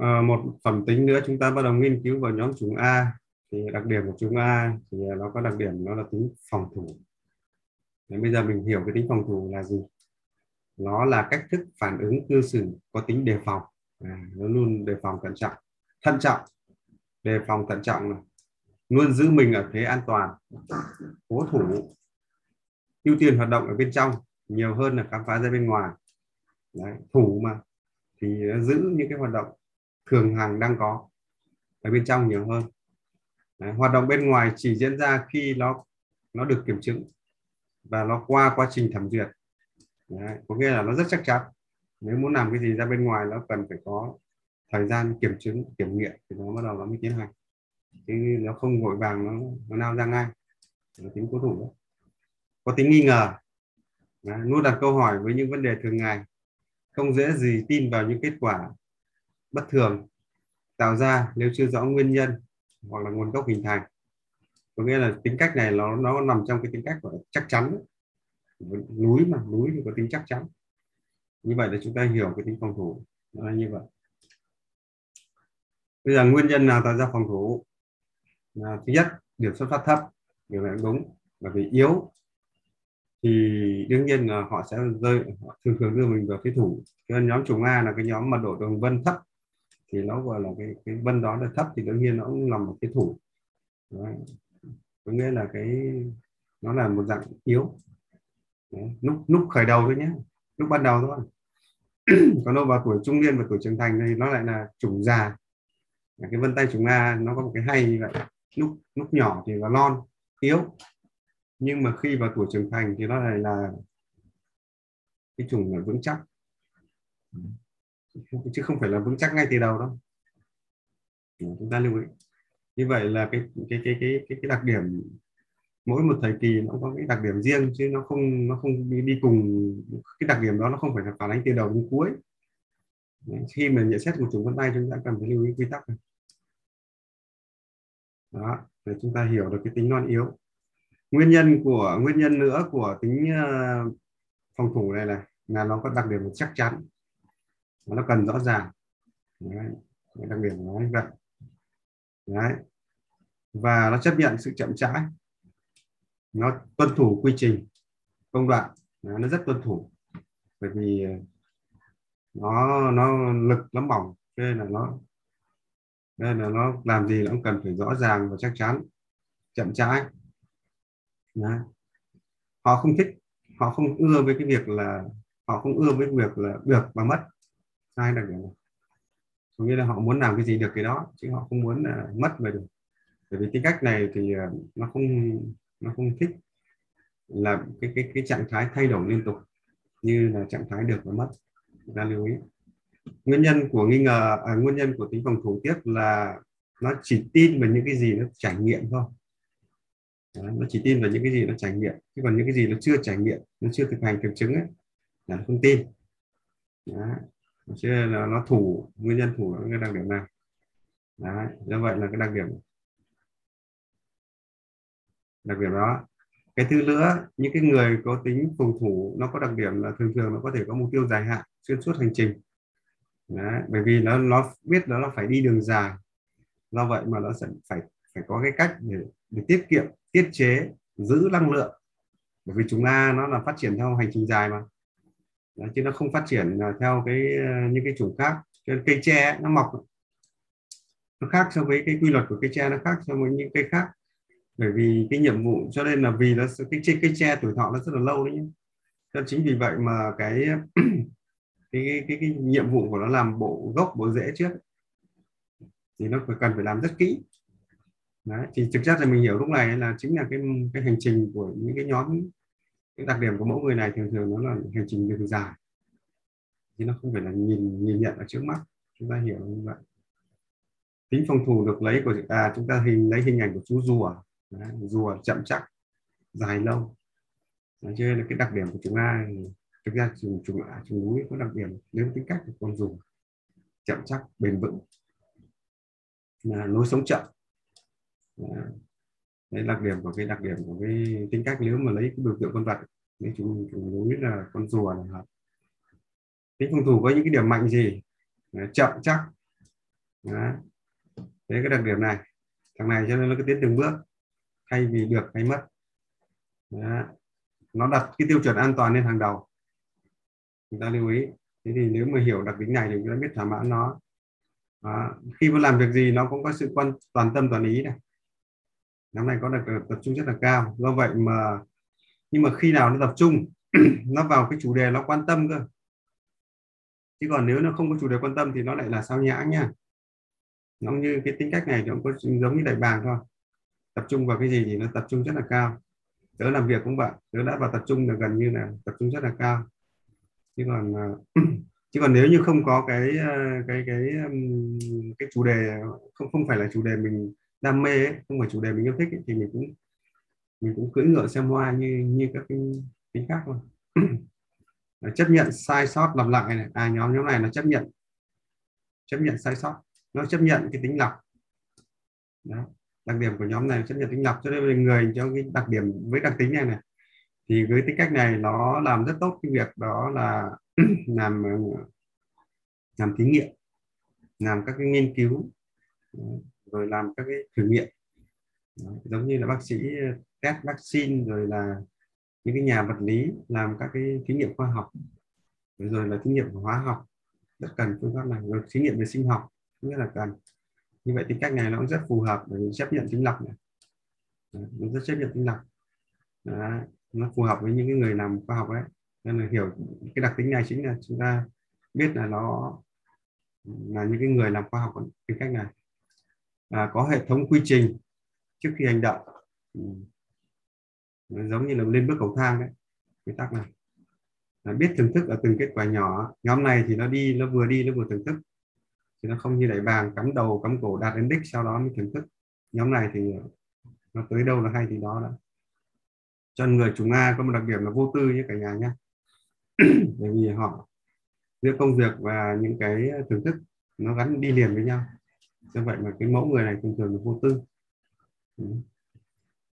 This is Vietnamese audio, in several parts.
à, một phẩm tính nữa chúng ta bắt đầu nghiên cứu vào nhóm chúng A. Thì đặc điểm của chúng A thì nó có đặc điểm nó là tính phòng thủ. Đấy, bây giờ mình hiểu cái tính phòng thủ là gì. Nó là cách thức phản ứng cư xử có tính đề phòng. À, nó luôn đề phòng cẩn trọng. Thận trọng đề phòng thận trọng này. Luôn giữ mình ở thế an toàn cố thủ ưu tiên hoạt động ở bên trong nhiều hơn là khám phá ra bên ngoài. Đấy, thủ mà. Thì giữ những cái hoạt động thường hàng đang có. Ở bên trong nhiều hơn. Đấy, hoạt động bên ngoài chỉ diễn ra khi nó nó được kiểm chứng và nó qua quá trình thẩm duyệt. Đấy, có nghĩa là nó rất chắc chắn. Nếu muốn làm cái gì ra bên ngoài nó cần phải có thời gian kiểm chứng kiểm nghiệm thì nó bắt đầu nó mới tiến hành. Chứ nó không vội vàng nó nó nào ra ngay. Nó tính cố thủ đó có tính nghi ngờ. Đấy, luôn đặt câu hỏi với những vấn đề thường ngày. Không dễ gì tin vào những kết quả bất thường, tạo ra nếu chưa rõ nguyên nhân hoặc là nguồn gốc hình thành. Có nghĩa là tính cách này nó nó nằm trong cái tính cách của chắc chắn. Núi mà, núi thì có tính chắc chắn. Như vậy là chúng ta hiểu cái tính phòng thủ, nó là như vậy. Bây giờ nguyên nhân nào tạo ra phòng thủ? Là thứ nhất, điểm xuất phát thấp, điều này đúng. Bởi vì yếu, thì đương nhiên là họ sẽ rơi, họ thường thường đưa mình vào phía thủ. Cho nên nhóm chủng A là cái nhóm mà độ đường vân thấp thì nó gọi là cái cái vân đó là thấp thì đương nhiên nó cũng là một cái thủ. Đấy. có nghĩa là cái, nó là một dạng yếu. Đấy. lúc lúc khởi đầu thôi nhé. Lúc ban đầu thôi. Còn đâu vào tuổi trung niên và tuổi trưởng thành thì nó lại là chủng già. Cái vân tay chủng A, nó có một cái hay như vậy. Lúc lúc nhỏ thì nó non, yếu. Nhưng mà khi vào tuổi trưởng thành thì nó lại là cái chủng là vững chắc chứ không phải là vững chắc ngay từ đầu đâu. Dạ, chúng ta lưu ý. Như vậy là cái cái cái cái cái, cái đặc điểm mỗi một thời kỳ nó có cái đặc điểm riêng chứ nó không nó không đi, đi cùng. Cái đặc điểm đó nó không phải là phản ánh từ đầu đến cuối. Khi mà nhận xét một chủng vân tay chúng ta cần phải lưu ý quy tắc này. Đó để chúng ta hiểu được cái tính non yếu. Nguyên nhân của nguyên nhân nữa của tính uh, phòng thủ này là là nó có đặc điểm chắc chắn nó cần rõ ràng. Đấy. đặc điểm nó như vậy. Đấy. và nó chấp nhận sự chậm trễ. Nó tuân thủ quy trình công đoạn. Đấy, nó rất tuân thủ. Bởi vì ờ, nó nó lực nó mỏng. Nên là nó nên là nó làm gì nó cũng cần phải rõ ràng và chắc chắn. Chậm rãi họ không thích họ không ưa với cái việc là họ không ưa với việc là được và mất hai đặc điểm này có nghĩa là họ muốn làm cái gì được cái đó chứ họ không muốn là mất về được. Bởi vì tính cách này thì à, nó không nó không thích là cái cái cái trạng thái thay đổi liên tục như là trạng thái được và mất. Chúng ta lưu ý. Nguyên nhân của nghi ngờ à, nguyên nhân của tính phòng thủ tiếp là nó chỉ tin vào những cái gì nó trải nghiệm thôi. Đó, nó chỉ tin vào những cái gì nó trải nghiệm. Chứ còn những cái gì nó chưa trải nghiệm nó chưa thực hành kiểm chứng ấy là nó không tin. Đó chứ là nó thủ nguyên nhân thủ cái đặc điểm này Đấy, do vậy là cái đặc điểm đặc điểm đó. Cái thứ nữa những cái người có tính phòng thủ nó có đặc điểm là thường thường nó có thể có mục tiêu dài hạn xuyên suốt hành trình. Đấy, bởi vì nó nó biết nó là phải đi đường dài. Do vậy mà nó sẽ phải phải có cái cách để, để tiết kiệm tiết chế giữ năng lượng. Bởi vì chúng ta nó là phát triển theo hành trình dài mà. Đấy, chứ nó không phát triển à, theo cái ờ, những cái chủng khác. Cho nên cây tre nó mọc nó khác so với cái quy luật của cây tre nó khác so với những cây khác. Bởi vì cái nhiệm vụ cho nên là vì nó cái cây, cây tre tuổi thọ nó rất là lâu đấy nhé cho chính vì vậy mà cái cái, cái, cái, cái nhiệm vụ của nó làm bộ gốc bộ rễ trước thì nó phải cần phải làm rất kỹ. Đấy, thì thực chất là mình hiểu lúc này là chính là cái cái hành trình của những cái nhóm cái đặc điểm của mẫu người này thường thường nó là hành trình đường dài. Chứ nó không phải là nhìn nhìn nhận ở trước mắt. Chúng ta hiểu như vậy. Tính phòng thủ được lấy của à chúng ta hình lấy hình ảnh của chú rùa. Đấy, rùa chậm chắc dài lâu. Đấy, cho nên là cái đặc điểm của chúng ta thực ra chúng chúng à, chúng núi có đặc điểm nếu tính cách của con rùa chậm chắc bền vững. Là lối sống chậm. Đấy đấy, đặc điểm của cái đặc điểm của cái tính cách nếu mà lấy cái biểu tượng con vật, đấy, chúng chúng biết là con rùa này hả? tính phòng thủ có những cái điểm mạnh gì chậm chắc đấy. thế cái đặc điểm này, thằng này cho nên nó cứ tiến từng bước, thay vì được hay mất đấy. nó đặt cái tiêu chuẩn an toàn lên hàng đầu chúng ta lưu ý thế thì nếu mà hiểu đặc tính này thì chúng ta biết thỏa mãn nó Đó. khi mà làm việc gì nó cũng có sự quan, toàn tâm, toàn ý này nhóm này có được ờ, tập trung rất là cao. Do vậy mà, nhưng mà khi nào nó tập trung, nó vào cái chủ đề nó quan tâm cơ. Chứ còn nếu nó không có chủ đề quan tâm thì nó lại là sao nhãng nha. Nó như cái tính cách này nó có giống như đại bàng thôi. Tập trung vào cái gì thì nó tập trung rất là cao. Tớ làm việc cũng vậy tớ đã vào tập trung là gần như là tập trung rất là cao. Chứ còn ờ, chứ còn nếu như không có cái ờ, cái cái cái chủ đề, không không phải là chủ đề mình đam mê ấy, không phải chủ đề mình yêu thích ấy, thì mình cũng mình cũng cưỡi ngựa xem hoa như như các cái tính khác thôi. Chấp nhận sai sót lặp lại này. À nhóm nhóm này nó chấp nhận. Chấp nhận sai sót. Nó chấp nhận cái tính lọc đó. đặc điểm của nhóm này chấp nhận tính lọc cho nên người cho cái đặc điểm với đặc tính này này. Thì với tính cách này nó làm rất tốt cái việc đó là làm ờ, làm thí nghiệm làm các cái nghiên cứu rồi làm các cái thử nghiệm. Đó. giống như là bác sĩ ờ, test vaccine rồi là những cái nhà vật lý làm các cái thí nghiệm khoa học, rồi là thí nghiệm hóa học. Rất cần phương pháp này, rồi thí nghiệm về sinh học cũng rất là cần. Như vậy thì cách này nó cũng rất phù hợp để chấp nhận tính lọc này. Nó rất chấp nhận tính lọc Đó. nó phù hợp với những cái người làm khoa học đấy. Nên là hiểu cái đặc tính này chính là chúng ta biết là nó là những cái người làm khoa học tính cách này à, có hệ thống quy trình trước khi hành động. Ừ. giống như là lên bước cầu thang đấy quy tắc này. Là biết thưởng thức ở từng kết quả nhỏ. Nhóm này thì nó đi nó vừa đi nó vừa thưởng thức. Thì nó không như đẩy bàn cắm đầu cắm cổ đạt đến đích sau đó mới thưởng thức. Nhóm này thì nó tới đâu là hay thì đó đó. Cho người chúng A có một đặc điểm là vô tư như cả nhà nhé. Bởi vì họ giữa công việc và những cái thưởng thức nó gắn đi liền với nhau do vậy mà cái mẫu người này thường thường là vô tư.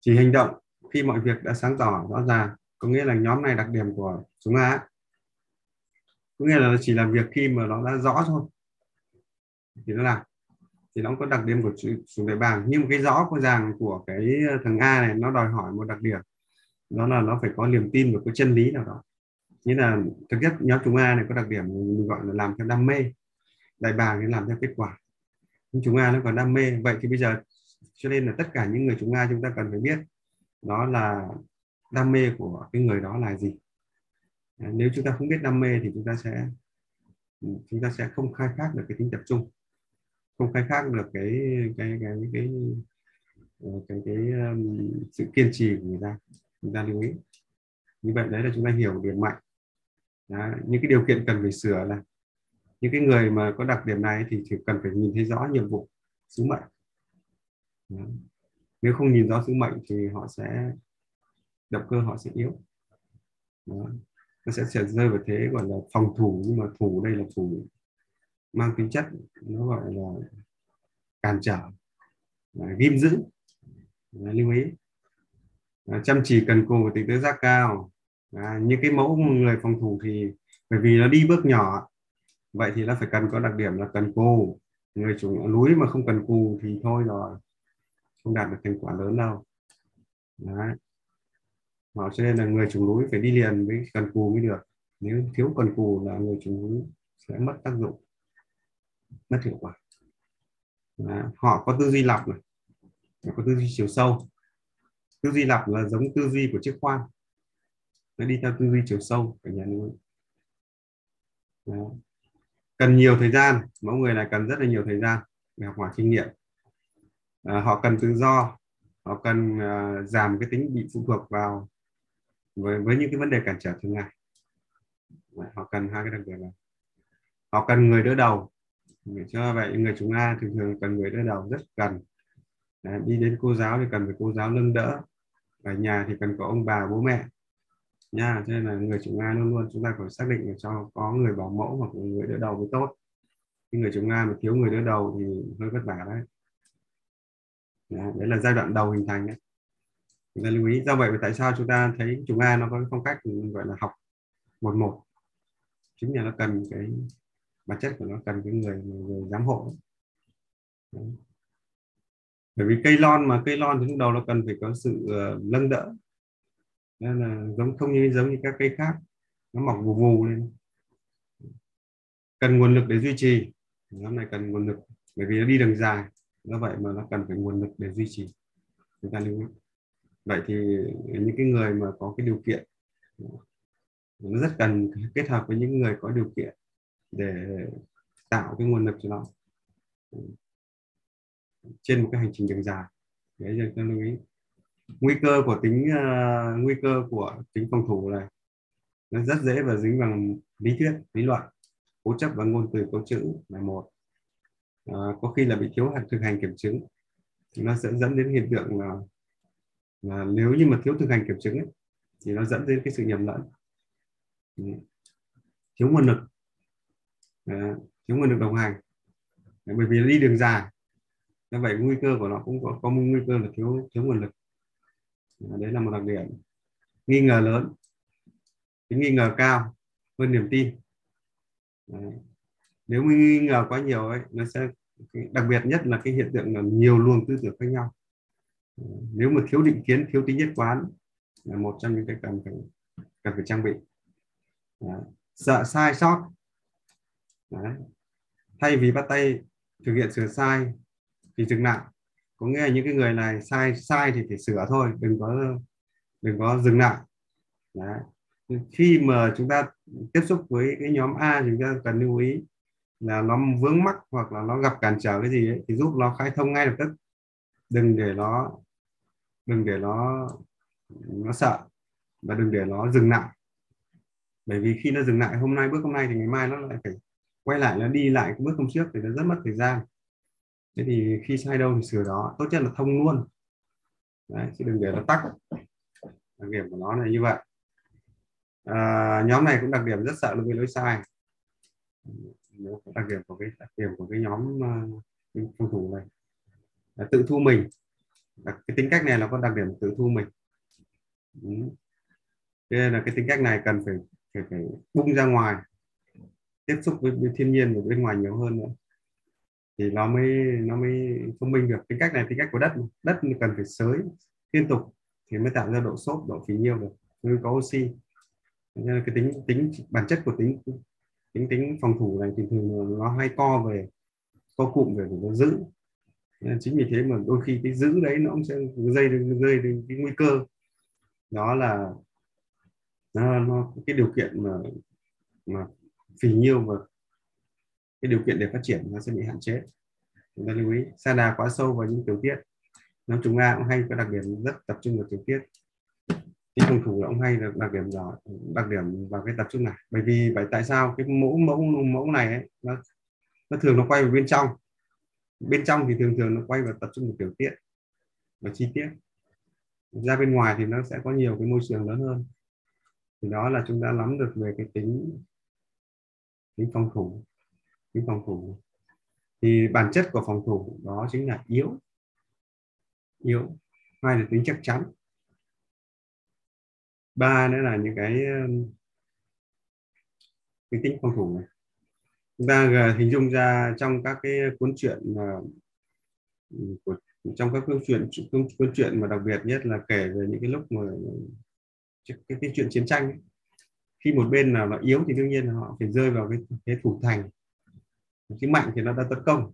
Chỉ hành động khi mọi việc đã sáng tỏ rõ ràng, có nghĩa là nhóm này đặc điểm của chúng A. Có nghĩa là chỉ làm việc khi mà nó đã rõ thôi. Thì nó làm. Thì nó có đặc điểm của chủ đại bảng. Nhưng cái rõ của ràng của cái thằng A này, nó đòi hỏi một đặc điểm. Đó là nó phải có niềm tin và có chân lý nào đó. Nghĩa là thực chất nhóm chúng A này có đặc điểm, mình gọi là làm theo đam mê. Đại bàng thì làm theo kết quả nhưng chúng ta nó còn đam mê. Vậy thì bây giờ cho nên là tất cả những người chúng ta chúng ta cần phải biết đó là đam mê của cái người đó là gì. Nếu chúng ta không biết đam mê thì chúng ta sẽ chúng ta sẽ không khai thác được cái tính tập trung không khai thác được cái cái cái cái cái cái, cái, cái um, sự kiên trì của người ta. Chúng ta lưu ý. Như vậy đấy là chúng ta hiểu điểm mạnh. Đó. những cái điều kiện cần phải sửa là những cái người mà có đặc điểm này thì chỉ cần phải nhìn thấy rõ nhiệm vụ sứ mệnh. Đó. nếu không nhìn rõ sứ mệnh thì họ sẽ động cơ họ sẽ yếu. Đó. nó sẽ, sẽ rơi vào thế gọi là phòng thủ nhưng mà thủ đây là thủ mang tính chất nó gọi là cản trở ghim giữ. Lưu ý. Đó, chăm chỉ cần cù và tính tới giác cao. À, những cái mẫu người phòng thủ thì bởi vì nó đi bước nhỏ vậy thì nó phải cần có đặc điểm là cần cù. Người chủ núi mà không cần cù thì thôi rồi, không đạt được thành quả lớn đâu. Đấy. Họ cho nên là người chủ núi phải đi liền với cần cù mới được. Nếu thiếu cần cù là người chủ núi sẽ mất tác dụng, mất hiệu quả. Đấy. họ có tư duy lọc này có tư duy chiều sâu. Tư duy lọc là giống tư duy của chiếc khoan. Nó đi theo tư duy chiều sâu cả nhà núi cần nhiều thời gian mẫu người này cần rất là nhiều thời gian để học hỏi kinh nghiệm. À, họ cần tự do họ cần à, giảm cái tính bị phụ thuộc vào với với những cái vấn đề cản trở thường ngày. Họ cần hai cái đặc điểm là họ cần người đỡ đầu. Cho vậy người chúng ta thường thường cần người đỡ đầu rất cần. Đi đến cô giáo thì cần phải cô giáo nâng đỡ. Ở nhà thì cần có ông bà bố mẹ nha cho nên là người chúng nga luôn luôn chúng ta phải xác định là cho có người bảo mẫu hoặc người đỡ đầu mới tốt. Khi người chúng nga mà thiếu người đỡ đầu thì hơi vất vả đấy. Dạ, đấy, là giai đoạn đầu hình thành đấy. Chúng ta lưu ý do vậy tại sao chúng ta thấy chúng nga nó có cái phong cách gọi là học một một? Chính là nó cần cái bản chất của nó cần cái người người giám hộ bởi vì cây lon mà cây lon thì lúc đầu nó cần phải có sự uh, nâng đỡ nên là giống, không như, giống như các cây khác. Nó mọc vù vù lên. Cần nguồn lực để duy trì. Nhóm này cần nguồn lực, bởi vì nó đi đường dài. Do vậy mà nó cần phải nguồn lực để duy trì. Chúng ta lưu ý. Vậy thì những cái người mà có cái điều kiện, nó rất cần kết hợp với những người có điều kiện để tạo cái nguồn lực cho nó. Trên một cái hành trình đường dài. Đấy, cho lưu ý nguy cơ của tính uh, nguy cơ của tính phòng thủ này nó rất dễ và dính bằng lý thuyết lý luận. Cố chấp và ngôn từ câu chữ là một. À, có khi là bị thiếu thực hành kiểm chứng. Nó sẽ dẫn đến hiện tượng là, là nếu như mà thiếu thực hành kiểm chứng ấy, thì nó dẫn đến cái sự nhầm lẫn. Ừ. Thiếu nguồn lực. À, thiếu nguồn lực đồng hành. Bởi vì đi đường dài. Như vậy nguy cơ của nó cũng có, có nguy cơ là thiếu thiếu nguồn lực. Dạ, đấy là một đặc điểm. Nghi ngờ lớn. Cái nghi ngờ cao hơn niềm tin. Đấy. nếu nghi ngờ quá nhiều ấy, nó sẽ đặc biệt nhất là cái hiện tượng là nhiều luồng tư tưởng khác nhau. Ờ, nếu mà thiếu định kiến, thiếu tính nhất quán là một trong những cái cần phải cần phải trang bị. Đấy. sợ sai sót. Đấy. thay vì bắt tay thực hiện sửa sai thì dừng lại có nghĩa là những cái người này sai sai thì phải sửa thôi đừng có đừng có dừng lại. Đấy. khi mà chúng ta tiếp xúc với cái nhóm A chúng ta cần lưu ý là nó vướng mắc hoặc là nó gặp cản trở cái gì ấy, thì giúp nó khai thông ngay lập tức. Đừng để nó đừng để nó nó sợ và đừng để nó dừng lại. Bởi vì khi nó dừng lại hôm nay bước hôm nay thì ngày mai nó lại phải quay lại nó đi lại cái bước hôm trước thì nó rất mất thời gian thế thì khi sai đâu thì sửa đó tốt nhất là thông luôn. Đấy, chứ đừng để nó tắc. Đặc điểm của nó là như vậy. À, nhóm này cũng đặc điểm rất sợ với lỗi sai. Đặc điểm của cái đặc điểm của cái nhóm uh, phòng thủ này. Là tự thu mình. Cái tính cách này là có đặc điểm tự thu mình. Đúng. thế nên là cái tính cách này cần phải phải, phải bung ra ngoài tiếp xúc với, với thiên nhiên và bên ngoài nhiều hơn nữa thì nó mới nó mới thông minh được. Tính cách này tính cách của đất đất cần phải sới liên tục thì mới tạo ra độ xốp độ phì nhiêu được. Mới có oxy. Nên là cái tính tính bản chất của tính tính tính phòng thủ này thì thường nó hay co về co cụm về để nó giữ. Nên chính vì thế mà đôi khi cái giữ đấy nó cũng sẽ gây gây đến cái nguy cơ. Đó là nó, nó cái điều kiện mà mà phì nhiêu và cái điều kiện để phát triển nó sẽ bị hạn chế. Chúng ta lưu ý sa đà quá sâu vào những tiểu tiết. Nhóm chúng A cũng hay có đặc điểm rất tập trung vào tiểu tiết. Tính phòng thủ ông hay được đặc điểm đó đặc điểm vào cái tập trung này. Bởi vì vậy tại sao cái mẫu mẫu mẫu này ấy, nó nó thường nó quay vào bên trong. Bên trong thì thường thường nó quay vào tập trung vào tiểu tiết và chi tiết. Ra bên ngoài thì nó sẽ có nhiều cái môi trường lớn hơn. Thì đó là chúng ta nắm được về cái tính tính phòng thủ cái phòng thủ. Thì bản chất của phòng thủ đó chính là yếu. Yếu. Hai là tính chắc chắn. Ba nữa là những cái um, cái tính phòng thủ này. Chúng ta hình dung ra trong các cái cuốn truyện mà của trong các câu chuyện cuốn, chuyện truyện mà đặc biệt nhất là kể về những cái lúc mà cái, cái chuyện chiến tranh ấy. khi một bên nào nó yếu thì đương nhiên là họ phải rơi vào cái, thế thủ thành cái mạnh thì nó đã tấn công.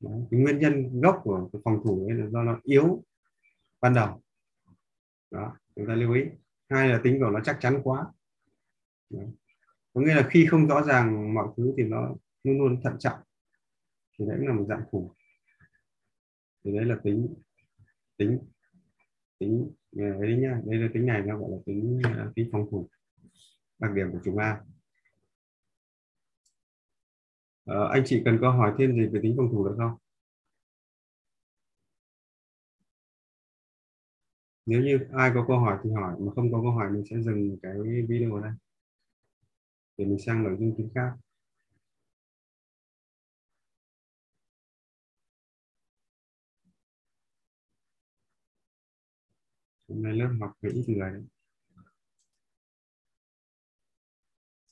Đấy, cái nguyên nhân gốc của phòng thủ ấy là do nó yếu ban đầu. Đó chúng ta lưu ý. Hai là tính của nó chắc chắn quá. Đấy. có nghĩa là khi không rõ ràng mọi thứ thì nó luôn luôn thận trọng. Thì đấy cũng là một dạng thủ. Thì đấy là tính tính tính ờ, đấy nhá. Đây là tính này nó gọi là tính ờ, tính phòng thủ. Đặc điểm của chúng ta à, anh chị cần câu hỏi thêm gì về tính phòng thủ được không? Nếu như ai có câu hỏi thì hỏi, mà không có câu hỏi mình sẽ dừng cái video này. Để mình sang nội dung chính khác. Hôm nay lớp học về ít người đấy.